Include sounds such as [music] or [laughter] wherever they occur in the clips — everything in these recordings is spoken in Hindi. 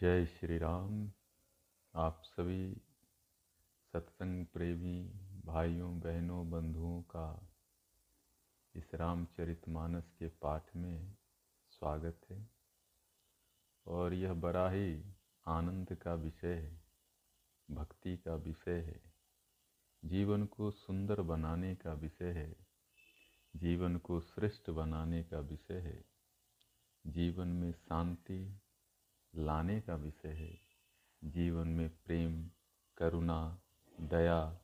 जय श्री राम। आप सभी सत्संग प्रेमी भाइयों, बहनों, बंधुओं का इस रामचरितमानस के पाठ में स्वागत है। और यह बड़ा ही आनंद का विषय है, भक्ति का विषय है, जीवन को सुंदर बनाने का विषय है, जीवन को श्रेष्ठ बनाने का विषय है, जीवन में शांति लाने का विषय है। जीवन में प्रेम, करुणा, दया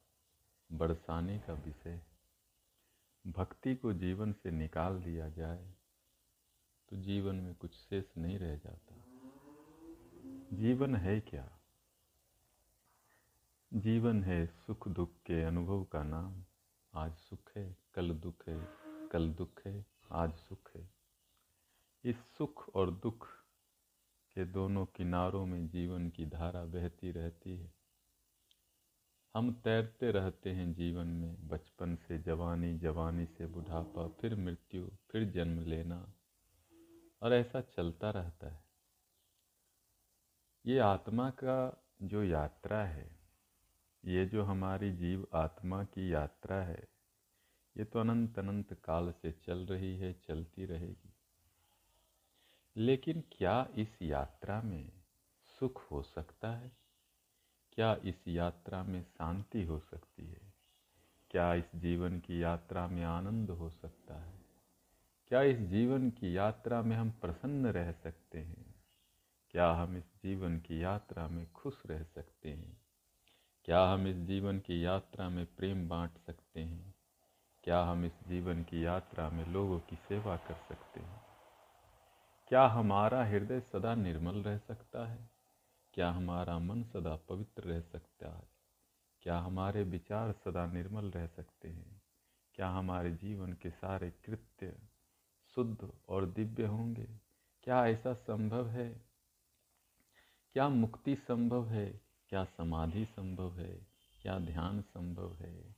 बरसाने का विषय। है भक्ति को जीवन से निकाल दिया जाए तो जीवन में कुछ शेष नहीं रह जाता। जीवन है क्या? जीवन है सुख दुख के अनुभव का नाम। आज सुख है, कल दुख है, कल दुख है, आज सुख है। इस सुख और दुख के दोनों किनारों में जीवन की धारा बहती रहती है। हम तैरते रहते हैं जीवन में, बचपन से, जवानी जवानी से बुढ़ापा, फिर मृत्यु, फिर जन्म लेना, और ऐसा चलता रहता है। ये आत्मा का जो यात्रा है, ये जो हमारी जीव आत्मा की यात्रा है, ये तो अनंत अनंत काल से चल रही है, चलती रहेगी। लेकिन क्या इस यात्रा में सुख हो सकता है? क्या इस यात्रा में शांति हो सकती है? क्या इस जीवन की यात्रा में आनंद हो सकता है? क्या इस जीवन की यात्रा में हम प्रसन्न रह सकते हैं? क्या हम इस जीवन की यात्रा में खुश रह सकते हैं? क्या हम इस जीवन की यात्रा में प्रेम बांट सकते हैं? क्या हम इस जीवन की यात्रा में लोगों की सेवा कर सकते हैं? क्या हमारा हृदय सदा निर्मल रह सकता है? क्या हमारा मन सदा पवित्र रह सकता है? क्या हमारे विचार सदा निर्मल रह सकते हैं? क्या हमारे जीवन के सारे कृत्य शुद्ध और दिव्य होंगे? क्या ऐसा संभव है? क्या मुक्ति संभव है? क्या समाधि संभव है? क्या ध्यान संभव है?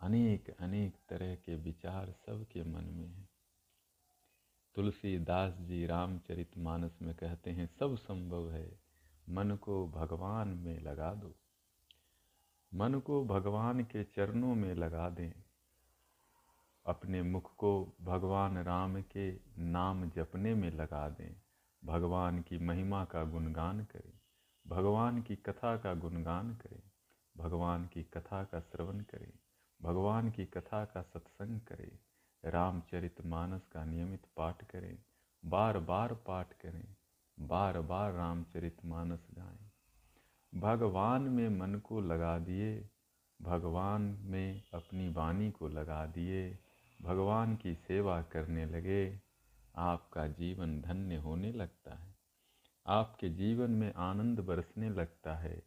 अनेक अनेक तरह के विचार सबके मन में है। तुलसीदास जी रामचरित मानस में कहते हैं, सब संभव है, मन को भगवान में लगा दो। मन को भगवान के चरणों में लगा दें। अपने मुख को भगवान राम के नाम जपने में लगा दें। भगवान की महिमा का गुणगान करें। भगवान की कथा का गुणगान करें। भगवान की कथा का श्रवण करें। भगवान की कथा का सत्संग करें। रामचरित मानस का नियमित पाठ करें बार बार पाठ करें बार बार रामचरित मानस गाएँ। भगवान में मन को लगा दिए, भगवान में अपनी वाणी को लगा दिए, भगवान की सेवा करने लगे, आपका जीवन धन्य होने लगता है। आपके जीवन में आनंद बरसने लगता है,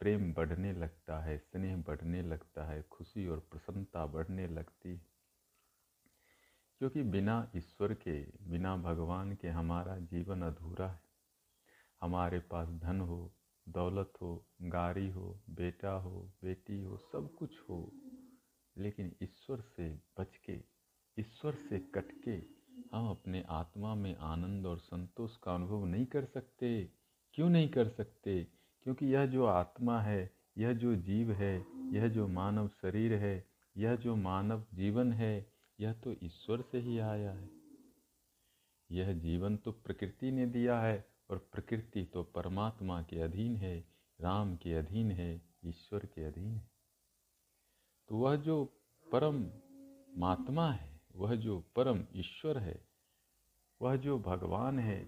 प्रेम बढ़ने लगता है, स्नेह बढ़ने लगता है, खुशी और प्रसन्नता बढ़ने लगती है। क्योंकि बिना ईश्वर के, बिना भगवान के हमारा जीवन अधूरा है। हमारे पास धन हो, दौलत हो, गाड़ी हो, बेटा हो, बेटी हो, सब कुछ हो, लेकिन ईश्वर से बच के, ईश्वर से कट के हम अपने आत्मा में आनंद और संतोष का अनुभव नहीं कर सकते। क्यों नहीं कर सकते? क्योंकि यह जो आत्मा है, यह जो जीव है, यह जो मानव शरीर है, यह जो मानव जीवन है यह तो ईश्वर से ही आया है। यह जीवन तो प्रकृति ने दिया है और प्रकृति तो परमात्मा के अधीन है, राम के अधीन है, ईश्वर के अधीन है। तो वह जो परम महात्मा है, वह जो परम ईश्वर है, वह जो भगवान है,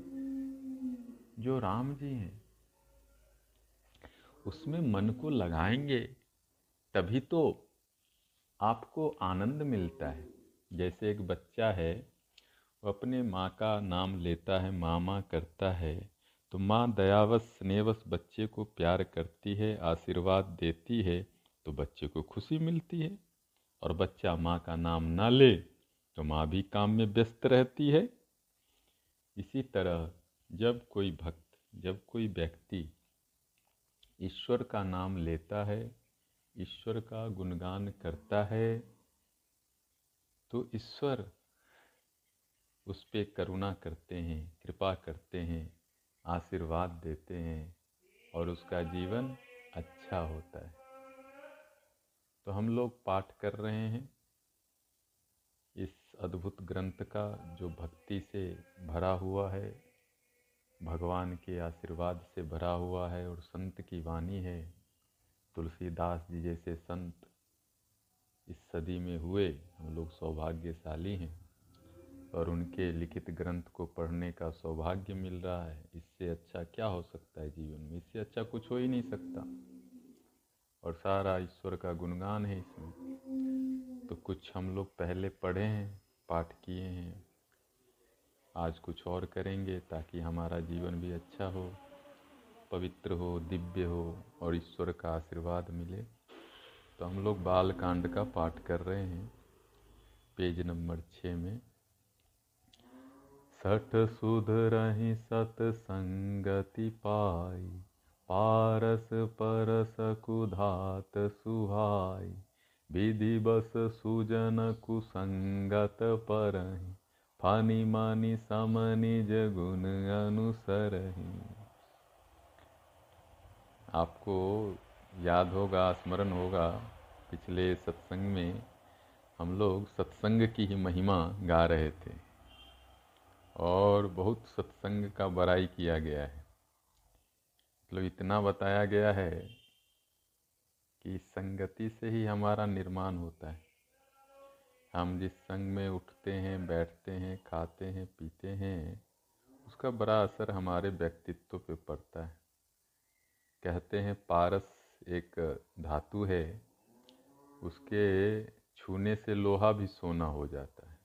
जो राम जी हैं, उसमें मन को लगाएँगे, तभी तो आपको आनंद मिलता है। जैसे एक बच्चा है, वो अपने माँ का नाम लेता है, मामा करता है तो माँ दयावश, स्नेहवश बच्चे को प्यार करती है, आशीर्वाद देती है तो बच्चे को खुशी मिलती है। और बच्चा माँ का नाम ना ले तो माँ भी काम में व्यस्त रहती है। इसी तरह जब कोई भक्त, जब कोई व्यक्ति ईश्वर का नाम लेता है, ईश्वर का गुणगान करता है तो ईश्वर उस पर करुणा करते हैं, कृपा करते हैं, आशीर्वाद देते हैं और उसका जीवन अच्छा होता है। तो हम लोग पाठ कर रहे हैं। इस अद्भुत ग्रंथ का जो भक्ति से भरा हुआ है, भगवान के आशीर्वाद से भरा हुआ है और संत की वाणी है, तुलसीदास जी जैसे संत इस सदी में हुए। हम लोग सौभाग्यशाली हैं और उनके लिखित ग्रंथ को पढ़ने का सौभाग्य मिल रहा है। इससे अच्छा क्या हो सकता है जीवन में? इससे अच्छा कुछ हो ही नहीं सकता। और सारा ईश्वर का गुणगान है इसमें। तो कुछ हम लोग पहले पढ़े हैं, पाठ किए हैं। आज कुछ और करेंगे ताकि हमारा जीवन भी अच्छा हो, पवित्र हो, दिव्य हो और ईश्वर का आशीर्वाद मिले। तो हम लोग बाल कांड का पाठ कर रहे हैं। पेज नंबर छः में, सठ सुध रही सत संगति पाई, पारस परस कुधात सुहाई, विधि बस सुजन कुसंगत परही, फानी मानी समनि जगुन अनुसरही। आपको याद होगा, स्मरण होगा, पिछले सत्संग में हम लोग सत्संग की ही महिमा गा रहे थे और बहुत सत्संग का बड़ाई किया गया है। मतलब इतना बताया गया है कि संगति से ही हमारा निर्माण होता है। हम जिस संग में उठते हैं, बैठते हैं, खाते हैं, पीते हैं, उसका बड़ा असर हमारे व्यक्तित्व पे पड़ता है। कहते हैं पारस एक धातु है, उसके छूने से लोहा भी सोना हो जाता है।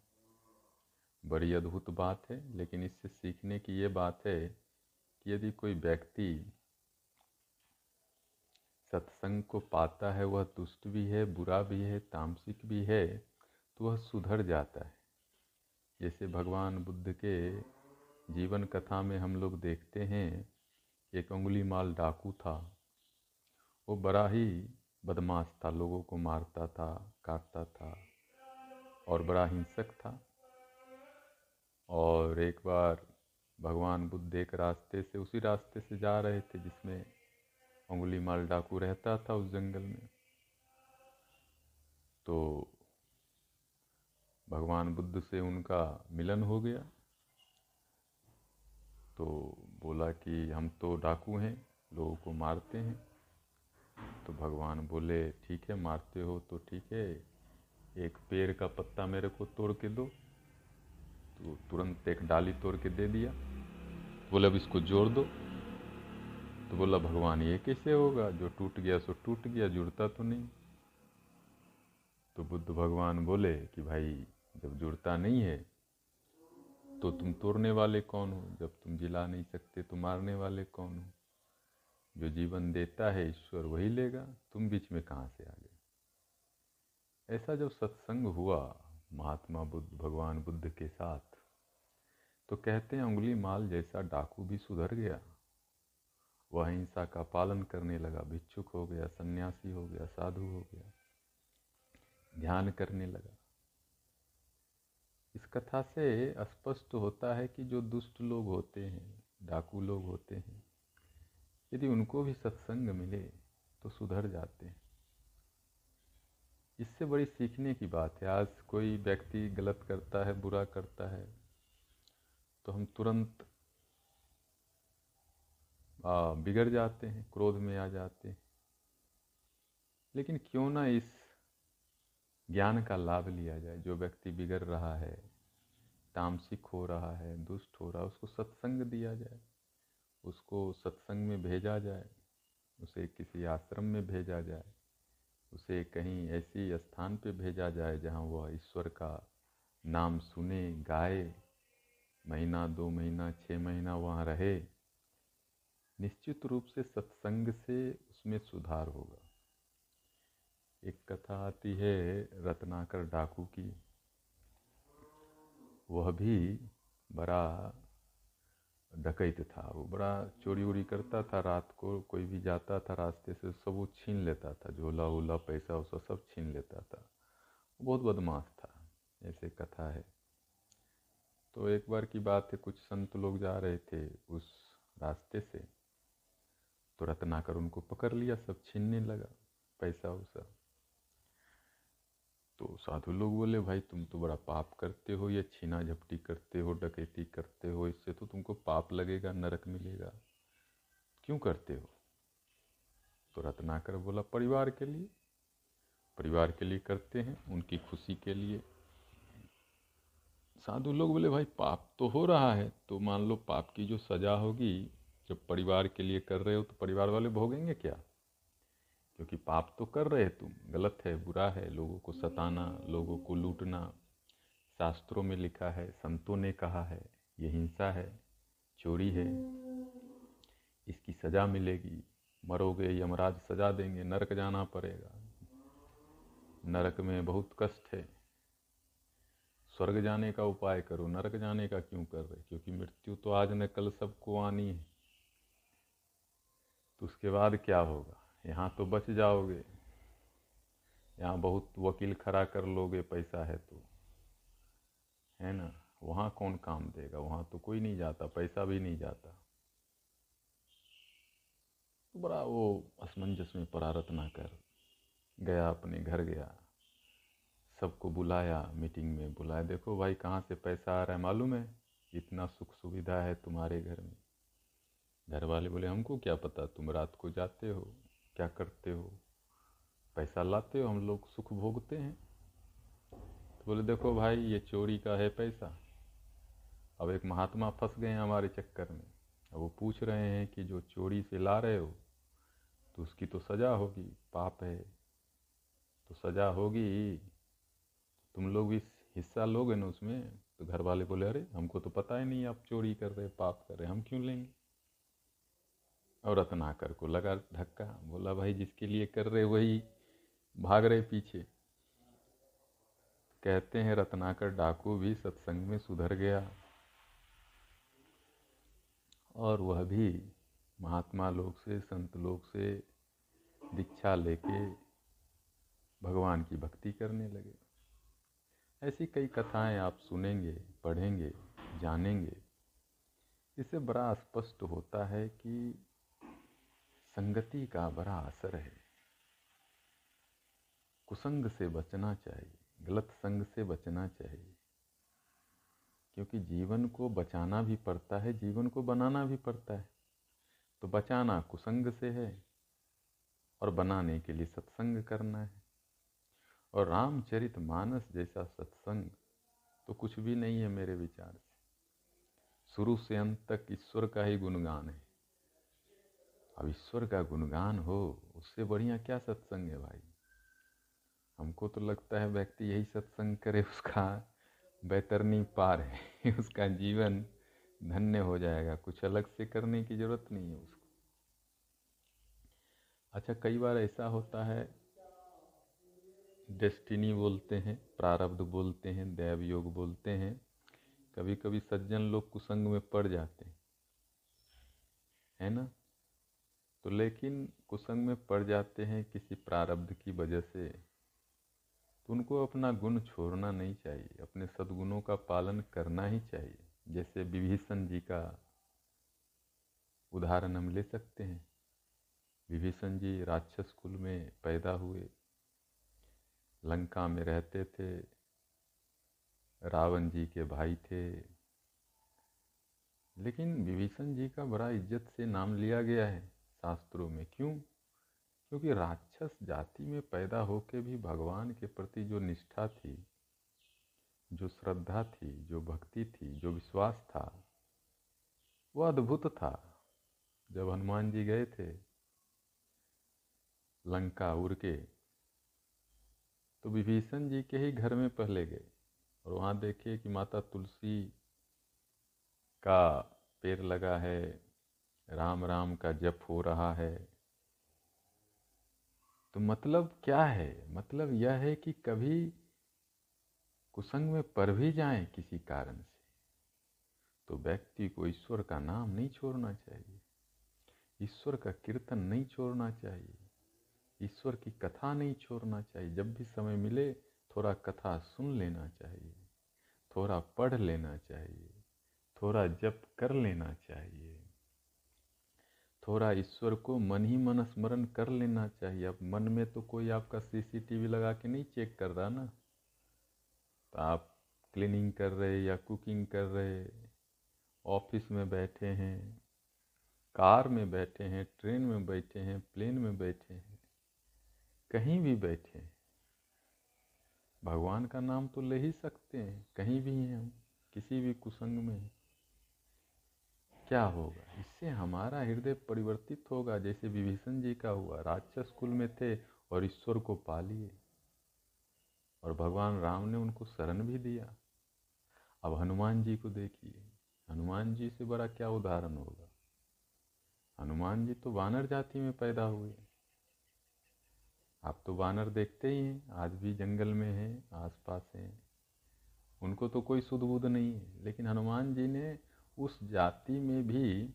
बड़ी अद्भुत बात है, लेकिन इससे सीखने की ये बात है कि यदि कोई व्यक्ति सत्संग को पाता है, वह दुष्ट भी है, बुरा भी है, तामसिक भी है तो वह सुधर जाता है। जैसे भगवान बुद्ध के जीवन कथा में हम लोग देखते हैं, एक उंगली माल डाकू था वो बड़ा ही बदमाश था, लोगों को मारता था, काटता था और बड़ा हिंसक था। और एक बार भगवान बुद्ध एक रास्ते से, उसी रास्ते से जा रहे थे, जिसमें उंगली माल डाकू रहता था उस जंगल में। तो भगवान बुद्ध से उनका मिलन हो गया। तो बोला कि हम तो डाकू हैं, लोगों को मारते हैं। तो भगवान बोले, ठीक है, मारते हो तो ठीक है, एक पेड़ का पत्ता मेरे को तोड़ के दो। तो तुरंत एक डाली तोड़ के दे दिया। बोले, अब इसको जोड़ दो। तो बोला, भगवान ये कैसे होगा? जो टूट गया सो टूट गया, जुड़ता तो नहीं। तो बुद्ध भगवान बोले कि, भाई, जब जुड़ता नहीं है तो तुम तोड़ने वाले कौन हो? जब तुम जिला नहीं सकते तो मारने वाले कौन हो? जो जीवन देता है ईश्वर वही लेगा, तुम बीच में कहाँ से आ गए? ऐसा जब सत्संग हुआ, महात्मा बुद्ध, भगवान बुद्ध के साथ तो कहते हैं, उंगली माल जैसा डाकू भी सुधर गया। वह अहिंसा का पालन करने लगा, भिक्षुक हो गया, सन्यासी हो गया, साधु हो गया, ध्यान करने लगा। इस कथा से स्पष्ट होता है कि जो दुष्ट लोग होते हैं, डाकू लोग होते हैं यदि उनको भी सत्संग मिले तो सुधर जाते हैं। इससे बड़ी सीखने की बात है, आज कोई व्यक्ति गलत करता है, बुरा करता है तो हम तुरंत बिगड़ जाते हैं, क्रोध में आ जाते हैं। लेकिन क्यों ना इस ज्ञान का लाभ लिया जाए? जो व्यक्ति बिगड़ रहा है, तामसिक हो रहा है, दुष्ट हो रहा है, उसको सत्संग दिया जाए। उसको सत्संग में भेजा जाए, उसे किसी आश्रम में भेजा जाए, उसे कहीं ऐसी स्थान पे भेजा जाए जहाँ वह ईश्वर का नाम सुने, गाए, महीना, दो महीना छः महीना वहाँ रहे, निश्चित रूप से सत्संग से उसमें सुधार होगा। एक कथा आती है रत्नाकर डाकू की। वह भी बड़ा डकैत था। वो बड़ा चोरी उड़ी करता था, रात को कोई भी जाता था रास्ते से, सब वो छीन लेता था। झोला वोला, पैसा वैसा सब छीन लेता था। बहुत बदमाश था, ऐसे कथा है। तो एक बार की बात है, कुछ संत लोग जा रहे थे उस रास्ते से। तो रत्नाकर उनको पकड़ लिया, सब छीनने लगा, पैसा वैसा। तो साधु लोग बोले, भाई, तुम तो बड़ा पाप करते हो, या छीना झपटी करते हो, डकैती करते हो, इससे तो तुमको पाप लगेगा, नरक मिलेगा। क्यों करते हो? तो रत्नाकर बोला, परिवार के लिए। परिवार के लिए करते हैं, उनकी खुशी के लिए। साधु लोग बोले, भाई, पाप तो हो रहा है तो मान लो पाप की जो सजा होगी, जब परिवार के लिए कर रहे हो तो परिवार वाले भोगेंगे क्या? क्योंकि पाप तो कर रहे तुम, गलत है, बुरा है, लोगों को सताना, लोगों को लूटना। शास्त्रों में लिखा है, संतों ने कहा है, ये हिंसा है, चोरी है। इसकी सजा मिलेगी, मरोगे, यमराज सजा देंगे, नरक जाना पड़ेगा। नरक में बहुत कष्ट है। स्वर्ग जाने का उपाय करो, नरक जाने का क्यों कर रहे? क्योंकि मृत्यु तो आज न कल सबको आनी है। तो उसके बाद क्या होगा? यहाँ तो बच जाओगे। यहाँ बहुत वकील खड़ा कर लोगे, पैसा है तो। है ना? वहाँ कौन काम देगा? वहाँ तो कोई नहीं जाता, पैसा भी नहीं जाता। तो बड़ा वो असमंजस में परारत ना कर। गया अपने घर गया। सबको बुलाया, मीटिंग में बुलाया। देखो भाई, कहाँ से पैसा आ रहा है? मालूम है? इतना सुख सुविधा है तुम्हारे घर में। घर वाले बोले, हमको क्या पता? तुम रात को जाते हो। क्या करते हो? पैसा लाते हो? हम लोग सुख भोगते हैं। तो बोले, देखो भाई, ये चोरी का है पैसा। अब एक महात्मा फंस गए हैं हमारे चक्कर में। अब वो पूछ रहे हैं कि जो चोरी से ला रहे हो तो उसकी तो सज़ा होगी, पाप है। तो सज़ा होगी। तुम लोग भी हिस्सा लोगे ना उसमें? तो घर वाले बोले, अरे, हमको तो पता ही नहीं आप चोरी कर रहे, पाप कर रहे, हम क्यों लेंगे? और रत्नाकर को लगा धक्का, बोला, भाई, जिसके लिए कर रहे वही भाग रहे पीछे। कहते हैं, रत्नाकर डाकू भी सत्संग में सुधर गया। और वह भी महात्मा लोग से, संत लोग से दीक्षा लेके भगवान की भक्ति करने लगे। ऐसी कई कथाएँ आप सुनेंगे, पढ़ेंगे, जानेंगे। इससे बड़ा स्पष्ट होता है कि संगति का बड़ा असर है। कुसंग से बचना चाहिए, गलत संग से बचना चाहिए। क्योंकि जीवन को बचाना भी पड़ता है, जीवन को बनाना भी पड़ता है। तो बचाना कुसंग से है और बनाने के लिए सत्संग करना है। और रामचरित मानस जैसा सत्संग तो कुछ भी नहीं है मेरे विचार से। शुरू से अंत तक ईश्वर का ही गुणगान है। अब ईश्वर का गुणगान हो, उससे बढ़िया क्या सत्संग है भाई? हमको तो लगता है व्यक्ति यही सत्संग करे, उसका बेतरनी पार है, [laughs] उसका जीवन धन्य हो जाएगा। कुछ अलग से करने की ज़रूरत नहीं है उसको। अच्छा कई बार ऐसा होता है, डेस्टिनी बोलते हैं, प्रारब्ध बोलते हैं, दैव योग बोलते हैं कभी कभी सज्जन लोग कुसंग में पड़ जाते हैं। है ना? तो लेकिन कुसंग में पड़ जाते हैं किसी प्रारब्ध की वजह से। तो उनको अपना गुण छोड़ना नहीं चाहिए, अपने सद्गुणों का पालन करना ही चाहिए। जैसे विभीषण जी का उदाहरण हम ले सकते हैं। विभीषण जी राक्षस कुल में पैदा हुए। लंका में रहते थे। रावण जी के भाई थे। लेकिन विभीषण जी का बड़ा इज़्ज़त से नाम लिया गया है। शास्त्रों में क्यों? क्योंकि राक्षस जाति में पैदा होके भी भगवान के प्रति जो निष्ठा थी, जो श्रद्धा थी, जो भक्ति थी, जो विश्वास था, वो अद्भुत था। जब हनुमान जी गए थे लंका उड़ के तो विभीषण जी के ही घर में पहले गए और वहाँ देखे कि माता तुलसी का पेड़ लगा है राम राम का जप हो रहा है। तो मतलब क्या है? मतलब यह है कि कभी कुसंग में पर भी जाए किसी कारण से तो व्यक्ति को ईश्वर का नाम नहीं छोड़ना चाहिए। ईश्वर का कीर्तन नहीं छोड़ना चाहिए। ईश्वर की कथा नहीं छोड़ना चाहिए। जब भी समय मिले, थोड़ा कथा सुन लेना चाहिए, थोड़ा पढ़ लेना चाहिए, थोड़ा जप कर लेना चाहिए। थोड़ा ईश्वर को मन ही मन स्मरण कर लेना चाहिए। अब मन में तो कोई आपका सीसीटीवी लगा के नहीं चेक कर रहा ना। तो आप क्लीनिंग कर रहे या कुकिंग कर रहे ऑफ़िस में बैठे हैं, कार में बैठे हैं ट्रेन में बैठे हैं प्लेन में बैठे हैं, कहीं भी बैठे हैं। भगवान का नाम तो ले ही सकते हैं, कहीं भी हैं हम, किसी भी कुसंग में। क्या होगा? इससे हमारा हृदय परिवर्तित होगा। जैसे विभीषण जी का हुआ, राक्षस कुल में थे और ईश्वर को पा लिए और भगवान राम ने उनको शरण भी दिया। अब हनुमान जी को देखिए। हनुमान जी से बड़ा क्या उदाहरण होगा? हनुमान जी तो वानर जाति में पैदा हुए। आप तो वानर देखते ही हैं, आज भी जंगल में हैं, आसपास हैं। उनको तो कोई सुध बुध नहीं है। लेकिन हनुमान जी ने उस जाति में भी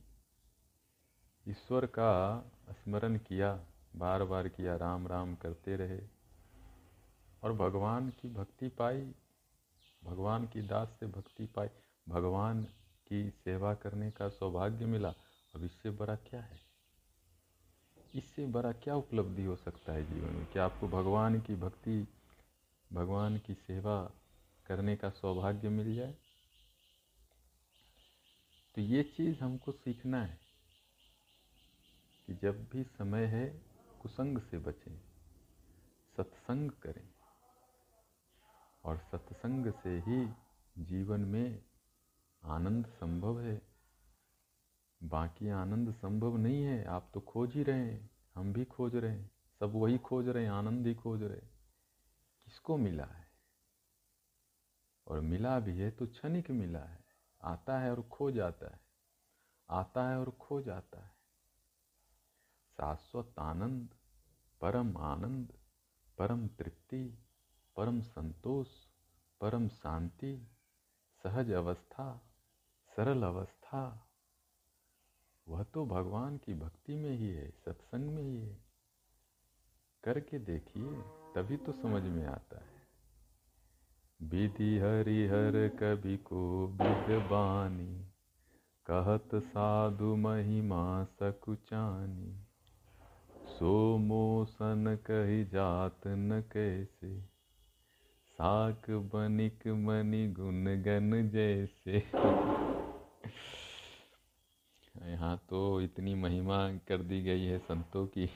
ईश्वर का स्मरण किया बार बार किया राम राम करते रहे। और भगवान की भक्ति पाई, भगवान की दास से भक्ति पाई, भगवान की सेवा करने का सौभाग्य मिला। अब इससे बड़ा क्या है? इससे बड़ा क्या उपलब्धि हो सकता है जीवन में? क्या आपको भगवान की भक्ति, भगवान की सेवा करने का सौभाग्य मिल जाए? तो ये चीज़ हमको सीखना है कि जब भी समय है, कुसंग से बचें, सत्संग करें। और सत्संग से ही जीवन में आनंद संभव है। बाकी आनंद संभव नहीं है, आप तो खोज ही रहे हैं, हम भी खोज रहे हैं, सब वही खोज रहे हैं, आनंद ही खोज रहे किसको मिला है? और मिला भी है तो क्षणिक मिला है। आता है और खो जाता है। आता है और खो जाता है। शाश्वत आनंद, परम आनंद, परम तृप्ति, परम संतोष, परम शांति, सहज अवस्था, सरल अवस्था। वह तो भगवान की भक्ति में ही है, सत्संग में ही है। करके देखिए, तभी तो समझ में आता है। विधि हरिहर कवि को विद्वानी कहत साधु महिमा सकुचानी। सो मोसन कही जात न कैसे, साक बनिक मनि गुन गन जैसे। यहाँ तो इतनी महिमा कर दी गई है संतों की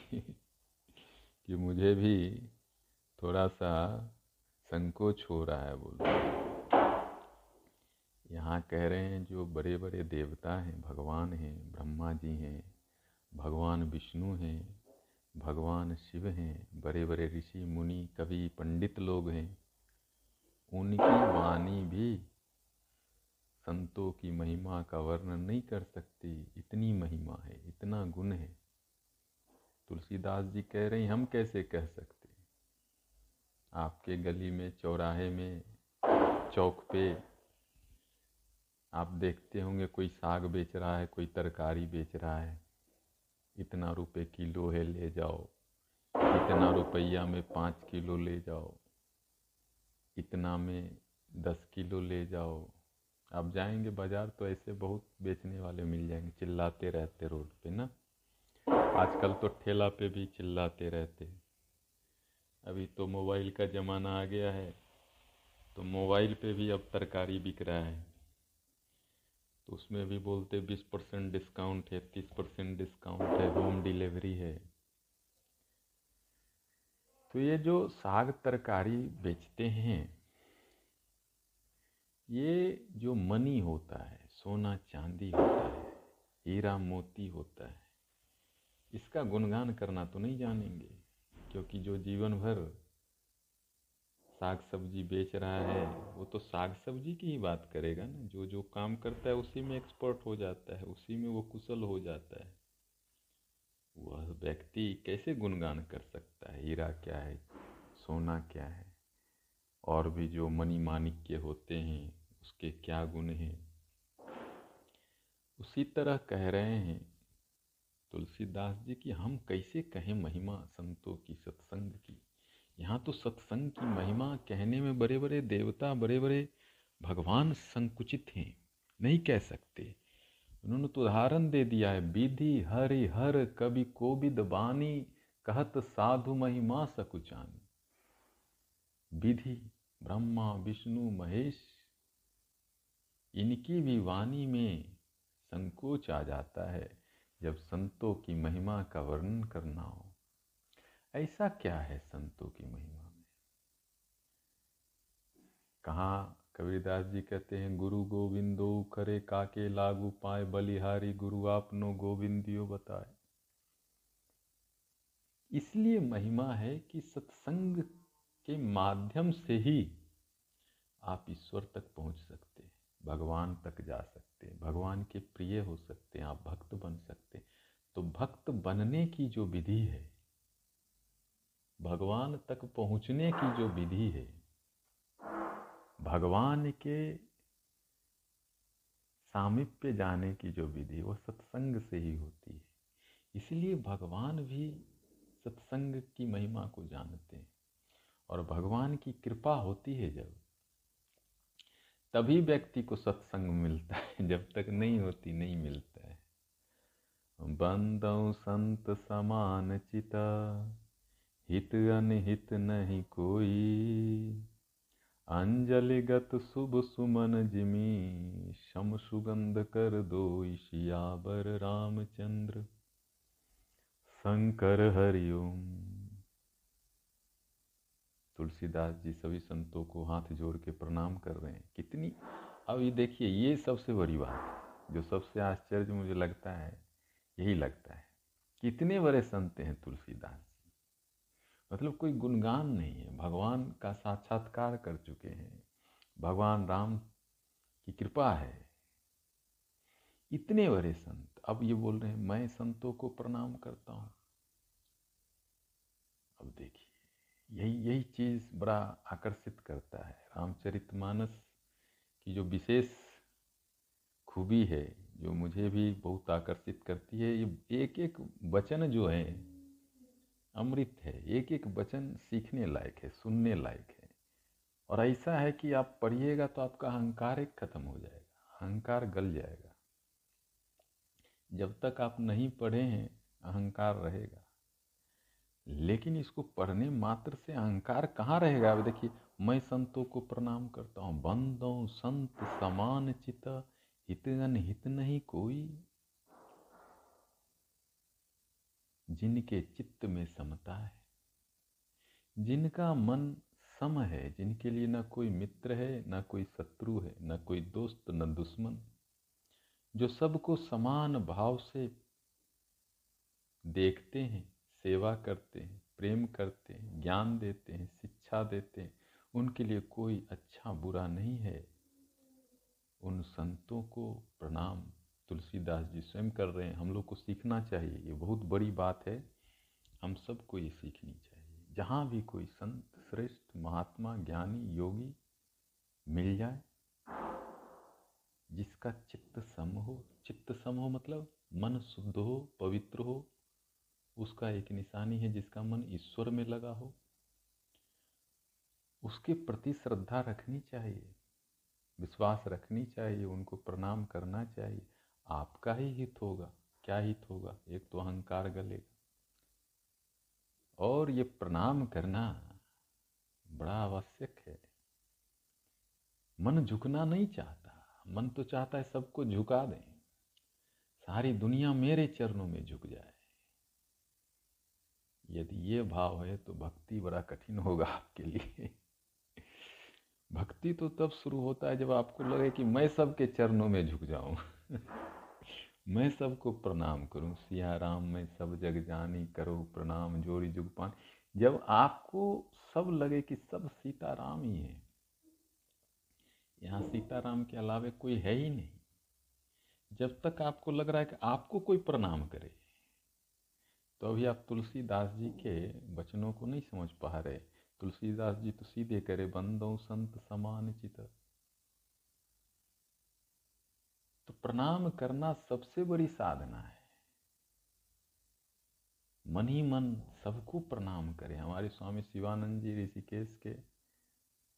कि मुझे भी थोड़ा सा संकोच हो रहा है बोलो यहाँ कह रहे हैं, जो बड़े बड़े देवता हैं, भगवान हैं, ब्रह्मा जी हैं, भगवान विष्णु हैं, भगवान शिव हैं बड़े बड़े ऋषि, मुनि, कवि, पंडित लोग हैं, उनकी वाणी भी संतों की महिमा का वर्णन नहीं कर सकती। इतनी महिमा है, इतना गुण है। तुलसीदास जी कह रहे हैं, हम कैसे कह सकते आपके गली में, चौराहे में, चौक पे आप देखते होंगे कोई साग बेच रहा है, कोई तरकारी बेच रहा है। इतना रुपए किलो है, ले जाओ। इतना रुपया में पाँच किलो ले जाओ। इतना में दस किलो ले जाओ। आप जाएँगे बाज़ार तो ऐसे बहुत बेचने वाले मिल जाएँगे, चिल्लाते रहते रोड पे ना। आजकल तो ठेला पे भी चिल्लाते रहते। अभी तो मोबाइल का ज़माना आ गया है तो मोबाइल पे भी अब तरकारी बिक रहा है। तो उसमें भी बोलते बीस परसेंट डिस्काउंट है, तीस परसेंट डिस्काउंट है, होम डिलीवरी है। तो ये जो साग तरकारी बेचते हैं, ये जो मनी होता है, सोना चांदी होता है, हीरा मोती होता है, इसका गुणगान करना तो नहीं जानेंगे। क्योंकि जो जीवन भर साग सब्ज़ी बेच रहा है, वो तो साग सब्ज़ी की ही बात करेगा ना। जो जो काम करता है, उसी में एक्सपर्ट हो जाता है, उसी में वो कुशल हो जाता है। वह व्यक्ति कैसे गुणगान कर सकता है? हीरा क्या है? सोना क्या है? और भी जो मनी मानिक के होते हैं, उसके क्या गुण हैं? उसी तरह कह रहे हैं तुलसीदास जी की, हम कैसे कहें महिमा संतों की, सत्संग की? यहाँ तो सत्संग की महिमा कहने में बड़े बड़े देवता बड़े बड़े भगवान संकुचित हैं। नहीं कह सकते। उन्होंने तो उदाहरण दे दिया है, विधि हरि हर कवि कोविद बानी कहत साधु महिमा सकुचानी। विधि, ब्रह्मा, विष्णु, महेश, इनकी भी वाणी में संकोच आ जाता है। जब संतों की महिमा का वर्णन करना हो। ऐसा क्या है संतों की महिमा में? कहाँ कबीरदास जी कहते हैं, गुरु गोविंदो करे काके लागू पाए, बलिहारी गुरु आपनो गोविंदियो बताए। इसलिए महिमा है कि सत्संग के माध्यम से ही आप ईश्वर तक पहुँच सकते हैं। भगवान तक जा सकते हैं, भगवान के प्रिय हो सकते हैं, आप भक्त बन सकते हैं। तो भक्त बनने की जो विधि है, भगवान तक पहुँचने की जो विधि है, भगवान के सामिप्य जाने की जो विधि, वो सत्संग से ही होती है। इसलिए भगवान भी सत्संग की महिमा को जानते हैं और भगवान की कृपा होती है जब तभी व्यक्ति को सत्संग मिलता है, जब तक नहीं होती, नहीं मिलता है। बंदौ संत समान चिता, हित अनहित नहीं कोई। अंजलिगत शुभ सुमन जिमी, शम सुगंध कर दो शियाबर रामचंद्र। शंकर हरिओम तुलसीदास जी सभी संतों को हाथ जोड़ के प्रणाम कर रहे हैं। कितनी अब ये देखिए, ये सबसे बड़ी बात जो सबसे आश्चर्य मुझे लगता है, यही लगता है, कितने बड़े संत हैं तुलसीदास जी। मतलब कोई गुणगान नहीं है। भगवान का साक्षात्कार कर चुके हैं। भगवान राम की कृपा है। इतने बड़े संत। अब ये बोल रहे हैं, मैं संतों को प्रणाम करता हूँ। अब देखिए। यही यही चीज़ बड़ा आकर्षित करता है। रामचरितमानस की जो विशेष खूबी है, जो मुझे भी बहुत आकर्षित करती है, ये एक एक वचन जो है, अमृत है एक एक वचन सीखने लायक है, सुनने लायक है। और ऐसा है कि आप पढ़िएगा तो आपका अहंकार एक खत्म हो जाएगा, अहंकार गल जाएगा। जब तक आप नहीं पढ़े हैं, अहंकार रहेगा। लेकिन इसको पढ़ने मात्र से अहंकार कहाँ रहेगा? अब देखिए, मैं संतों को प्रणाम करता हूँ बंदो संत, समान चित हित अनहित नहीं कोई। जिनके चित्त में समता है, जिनका मन सम है, जिनके लिए ना कोई मित्र है, ना कोई शत्रु है, ना कोई दोस्त, न दुश्मन, जो सबको समान भाव से देखते हैं सेवा करते हैं, प्रेम करते हैं, ज्ञान देते हैं, शिक्षा देते हैं, उनके लिए कोई अच्छा बुरा नहीं है। उन संतों को प्रणाम। तुलसीदास जी स्वयं कर रहे हैं, हम लोग को सीखना चाहिए, ये बहुत बड़ी बात है। हम सबको ये सीखनी चाहिए। जहाँ भी कोई संत, श्रेष्ठ, महात्मा, ज्ञानी, योगी मिल जाए, जिसका चित्त सम हो, चित्त सम हो मतलब मन शुद्ध हो, पवित्र हो उसका एक निशानी है जिसका मन ईश्वर में लगा हो। उसके प्रति श्रद्धा रखनी चाहिए, विश्वास रखनी चाहिए, उनको प्रणाम करना चाहिए। आपका ही हित होगा, क्या हित होगा? एक तो अहंकार गलेगा। और ये प्रणाम करना बड़ा आवश्यक है। मन झुकना नहीं चाहता, मन तो चाहता है सबको झुका दें। सारी दुनिया मेरे चरणों में झुक जाए। यदि ये भाव है तो भक्ति बड़ा कठिन होगा आपके लिए। भक्ति तो तब शुरू होता है जब आपको लगे कि मैं सबके चरणों में झुक जाऊँ। मैं सबको प्रणाम करूँ, सिया राम, में सब जग जानी, करो प्रणाम, जोड़ी जुग पान। जब आपको सब लगे कि सब सीताराम ही है, यहाँ सीताराम के अलावे कोई है ही नहीं। जब तक आपको लग रहा है कि आपको कोई प्रणाम करे तो अभी आप तुलसीदास जी के वचनों को नहीं समझ पा रहे। तुलसीदास जी तो सीधे करे बंदो संत समान चित। तो प्रणाम करना सबसे बड़ी साधना है। मन ही मन सबको प्रणाम करें। हमारे स्वामी शिवानंद जी, ऋषिकेश के,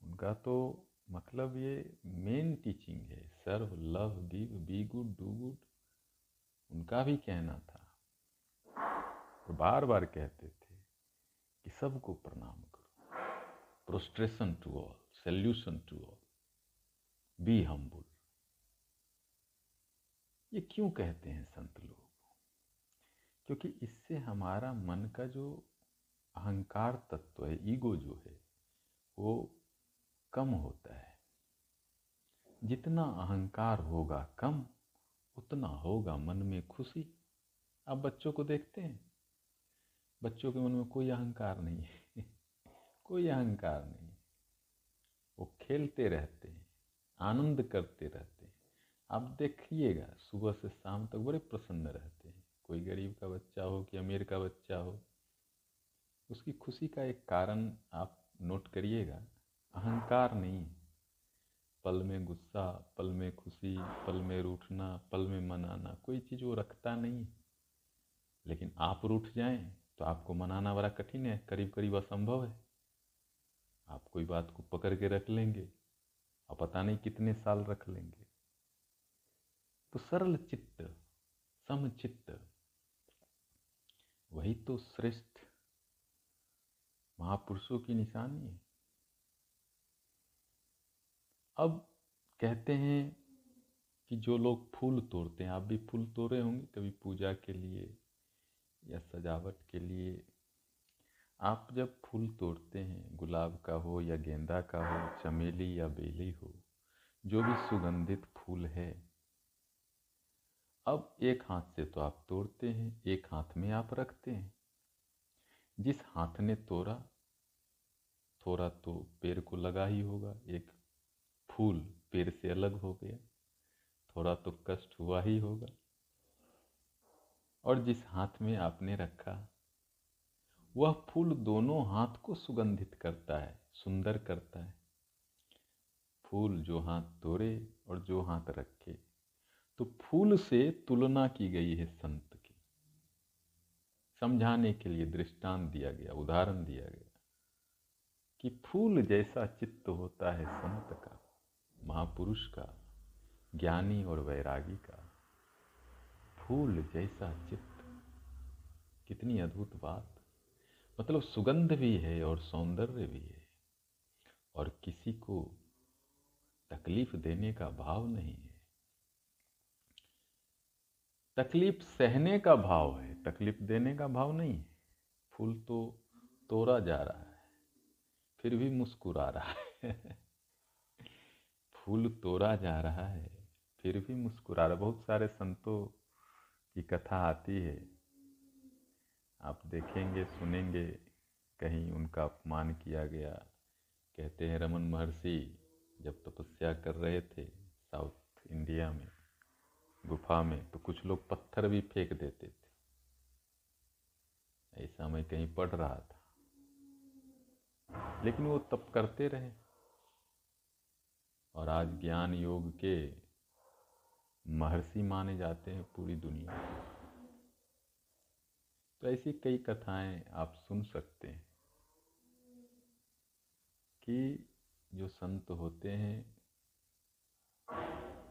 उनका तो मतलब ये मेन टीचिंग है। Serve, love give be good do good उनका भी कहना था। और बार बार कहते थे कि सबको प्रणाम करो। Prostration to all salutation to all be humble ये क्यों कहते हैं संत लोग? क्योंकि इससे हमारा मन का जो अहंकार तत्व है, ईगो जो है, वो कम होता है। जितना अहंकार होगा कम, उतना होगा मन में खुशी। आप बच्चों को देखते हैं? बच्चों के मन में कोई अहंकार नहीं है। कोई अहंकार नहीं वो खेलते रहते हैं, आनंद करते रहते हैं। आप देखिएगा, सुबह से शाम तक बड़े प्रसन्न रहते हैं। कोई गरीब का बच्चा हो कि अमीर का बच्चा हो, उसकी खुशी का एक कारण आप नोट करिएगा, अहंकार नहीं पल में गुस्सा, पल में खुशी, पल में रूठना, पल में मनाना, कोई चीज़ वो रखता नहीं लेकिन आप रूठ जाएँ तो आपको मनाना बड़ा कठिन है करीब करीब असंभव है। आप कोई बात को पकड़ के रख लेंगे और पता नहीं कितने साल रख लेंगे। तो सरल चित्त समचित्त वही तो श्रेष्ठ महापुरुषों की निशानी है। अब कहते हैं कि जो लोग फूल तोड़ते हैं, आप भी फूल तोड़े होंगे कभी पूजा के लिए या सजावट के लिए। आप जब फूल तोड़ते हैं, गुलाब का हो या गेंदा का हो, चमेली या बेली हो, जो भी सुगंधित फूल है, अब एक हाथ से तो आप तोड़ते हैं, एक हाथ में आप रखते हैं। जिस हाथ ने तोड़ा, थोड़ा तो पेड़ को लगा ही होगा, एक फूल पेड़ से अलग हो गया, थोड़ा तो कष्ट हुआ ही होगा। और जिस हाथ में आपने रखा, वह फूल दोनों हाथ को सुगंधित करता है, सुंदर करता है। फूल जो हाथ तोड़े और जो हाथ रखे तो फूल से तुलना की गई है संत की। समझाने के लिए दृष्टांत दिया गया, उदाहरण दिया गया, कि फूल जैसा चित्त होता है संत का, महापुरुष का, ज्ञानी और वैरागी का। फूल जैसा चित्त। कितनी अद्भुत बात। मतलब सुगंध भी है और सौंदर्य भी है। और किसी को तकलीफ़ देने का भाव नहीं है। तकलीफ़ सहने का भाव है, तकलीफ़ देने का भाव नहीं है। फूल तो तोड़ा जा रहा है, फिर भी मुस्कुरा रहा है। [laughs] फूल तोड़ा जा रहा है, फिर भी मुस्कुरा रहा है। बहुत सारे संतों की कथा आती है। आप देखेंगे, सुनेंगे, कहीं उनका अपमान किया गया। कहते हैं, रमन महर्षि जब तपस्या कर रहे थे साउथ इंडिया में, गुफा में तो कुछ लोग पत्थर भी फेंक देते थे। ऐसा मैं कहीं पढ़ रहा था। लेकिन वो तप करते रहे। और आज ज्ञान योग के महर्षि माने जाते हैं पूरी दुनिया में तो ऐसी कई कथाएँ आप सुन सकते हैं कि जो संत होते हैं,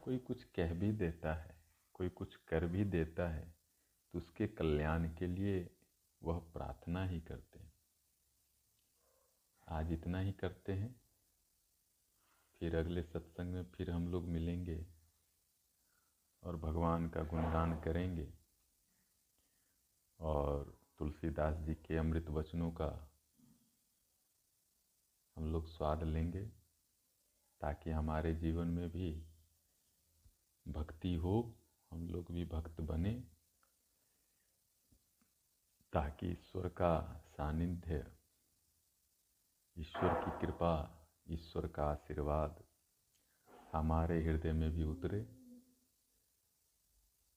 कोई कुछ कह भी देता है, कोई कुछ कर भी देता है तो उसके कल्याण के लिए वह प्रार्थना ही करते हैं। आज इतना ही करते हैं, फिर अगले सत्संग में फिर हम लोग मिलेंगे। और भगवान का गुणगान करेंगे। और तुलसीदास जी के अमृत वचनों का हम लोग स्वाद लेंगे, ताकि हमारे जीवन में भी भक्ति हो, हम लोग भी भक्त बने, ताकि ईश्वर का सानिध्य, ईश्वर की कृपा, ईश्वर का आशीर्वाद हमारे हृदय में भी उतरे।